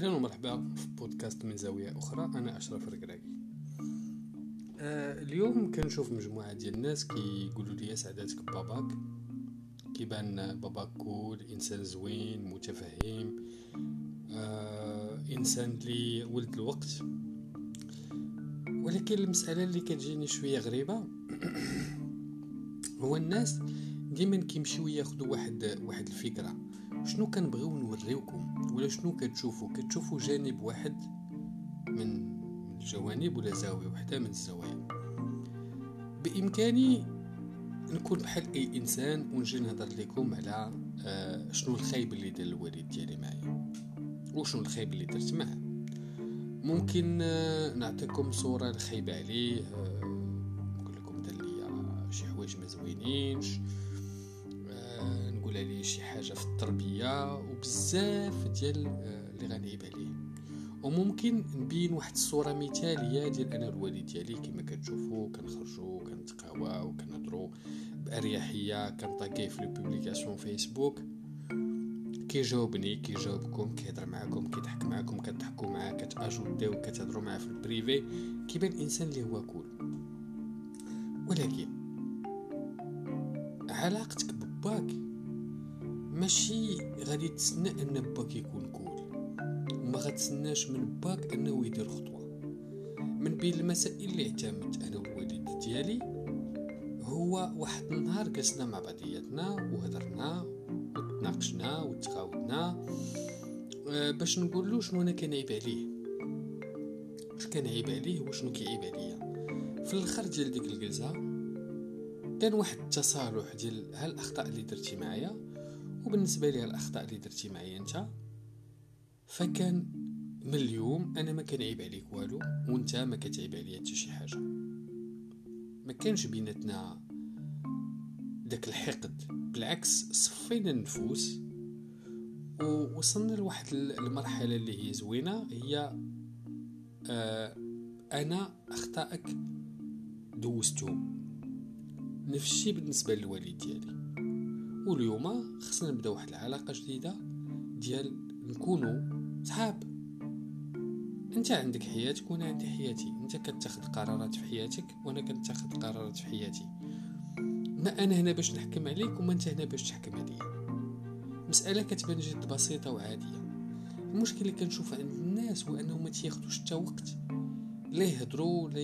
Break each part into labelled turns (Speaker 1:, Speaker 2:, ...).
Speaker 1: أهلا ومرحبا في بودكاست من زاوية أخرى. أنا أشرف الركراكي آه اليوم كنشوف مجموعة ديال الناس كيقولوا لي سعداتك باباك. كيبان باباك كول إنسان زوين متفهم. آه إنسان اللي ولد الوقت. ولكن المسألة اللي كتجيني شوية غريبة. هو الناس ديما كيمشيو ياخذوا واحد واحد الفكرة. شنو كنبغيو نوريوكم ولا شنو كتشوفوا كتشوفوا جانب واحد من الجوانب ولا زاوية وحدة من الزوايا. بإمكاني نكون بحال أي إنسان ونجي نهضر لكم على آه شنو الخايب اللي دار الوالد ديالي معايا وشنو الخايب اللي درت معاه. ممكن آه نعطيكم صورة الخايبة عليه آه نقول لكم دار ليا شي حوايج ما زوينينش نقول عليه شي حاجة في التربية وبزاف ديال آه، اللي غنعيب عليه. وممكن نبين واحد الصورة مثالية ديال أنا الوالد ديالي كما كتشوفوا كنخرجوا كنتقاواو كنهضروا بأريحية. كنطاكي في ال publication Facebook. كيجاوبني كيجاوبكم كيهضر معاكم كيضحك معاكم كتضحكوا معاه كت ajoutيو كتهضروا معاه في ال privé. كيبان إنسان اللي هو cool. ولكن علاقتك بباك ماشي غادي تسنى أن باك يكون cool وما غتسناش من باك أنه يدير خطوة. من بين المسائل اللي اعتمدت أنا والوالد ديالي هو واحد النهار جلسنا مع بعضياتنا وهضرنا وتناقشنا وتقاودنا. أه باش نقول له شنو أنا كنعيب عليه. واش كنعيب عليه وشنو كيعيب عليا. في الآخر ديال ديك الجلسة كان واحد التصالح ديال ها الاخطاء اللي درتي معايا. وبالنسبة لي الاخطاء اللي درتي معايا أنت فكان من اليوم أنا ما كنعيب عليك والو وأنت ما كتعيب عليا حتى شي حاجة. ما كانش بيناتنا داك الحقد بالعكس صفينا النفوس ووصلنا لواحد المرحلة اللي هي زوينة هي آه أنا أخطائك دوزتهم. نفس الشيء بالنسبة للوالد ديالي. واليوم خصنا نبدا واحد العلاقة جديدة ديال نكونوا صحاب. انت عندك حياتك وأنا عندي حياتي. انت كتاخذ قرارات في حياتك وأنا كنتاخذ قرارات في حياتي. ما أنا هنا باش نحكم عليك وما انت هنا باش تحكم عليا. مسألة كتبان جد بسيطة وعادية. المشكل اللي كنشوف عند الناس هو انهم ما تياخذوش حتى وقت لا يهضروا لا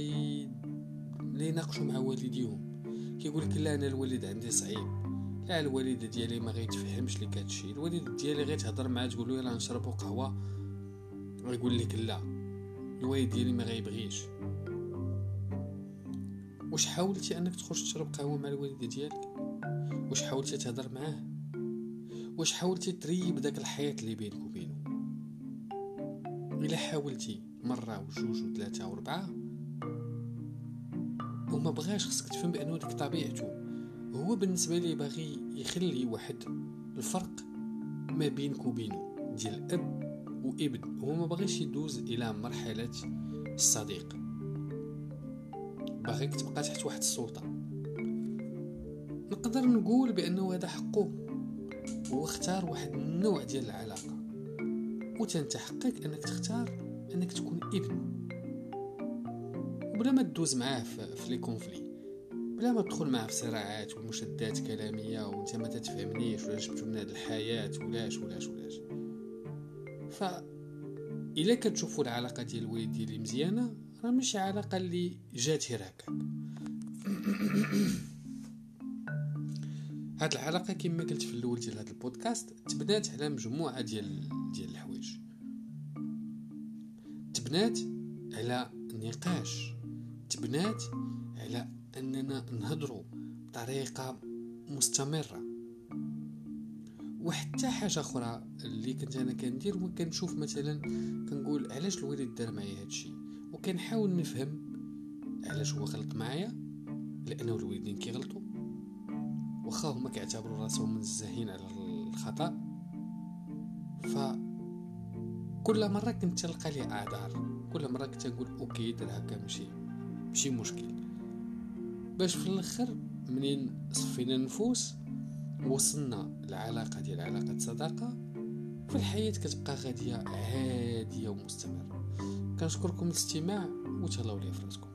Speaker 1: لا يناقشوا مع والديهم. كيقول لك لا أنا الوالد عندي صعيب. لا الوالدة ديالي ما غيتفهمش لك هادشي الوالدة ديالي غير تهضر معاه تقول له يلا نشربوا قهوة. غيقول لك لا. الوالد ديالي ما غيبغيش. واش حاولتي أنك تخرج تشرب قهوة مع الوالدة ديالك؟ واش حاولتي تهضر معاه؟ واش حاولتي تريب داك الحياة اللي بينك وبينه إلا حاولتي مرة وجوج وثلاثة وربعة وما بغاش خصك تفهم بأنه ديك طبيعته. هو بالنسبة لي باغي يخلي واحد الفرق ما بينك وبينه ديال أب وابن هو ما باغيش يدوز إلى مرحلة الصديق. باغيك تبقى تحت واحد السلطة. نقدر نقول بأنه هذا حقه. هو اختار واحد النوع ديال العلاقة. وتنت حقك أنك تختار أنك تكون ابن. وبلا ما تدوز معاه في لي كونفلي. بلا ما تدخل معاه في صراعات ومشدات كلامية وانت ما تتفهمنيش ولا جبتو من هاد الحياة ولاش ولاش ولاش. ف إلا كتشوفوا العلاقة ديال الوالد ديالي مزيانة راه ماشي علاقة اللي جات غير هكا هاد العلاقة كما قلت في الأول ديال هاد البودكاست تبنات على مجموعة ديال ديال الحوايج. تبنات على نقاش. تبنات على إننا نهضروا بطريقة مستمرة. وحتى حاجة أخرى اللي كنت أنا كندير هو كنشوف مثلا كنقول علاش الوالد دار معايا هادشي وكنحاول نفهم علاش هو غلط معايا لأنه الوالدين كيغلطوا. واخا هما كيعتبروا راسهم منزهين على الخطأ. ف كل مرة كنت تلقى لي اعذار كل مرة كنت نقول أوكي دار هكا ماشي مشكل. باش في الآخر منين صفينا النفوس وصلنا لعلاقة ديال علاقة صداقة في الحياة كتبقى غادية عادية ومستمرة. كنشكركم الاستماع وتهلاو لي فراسكم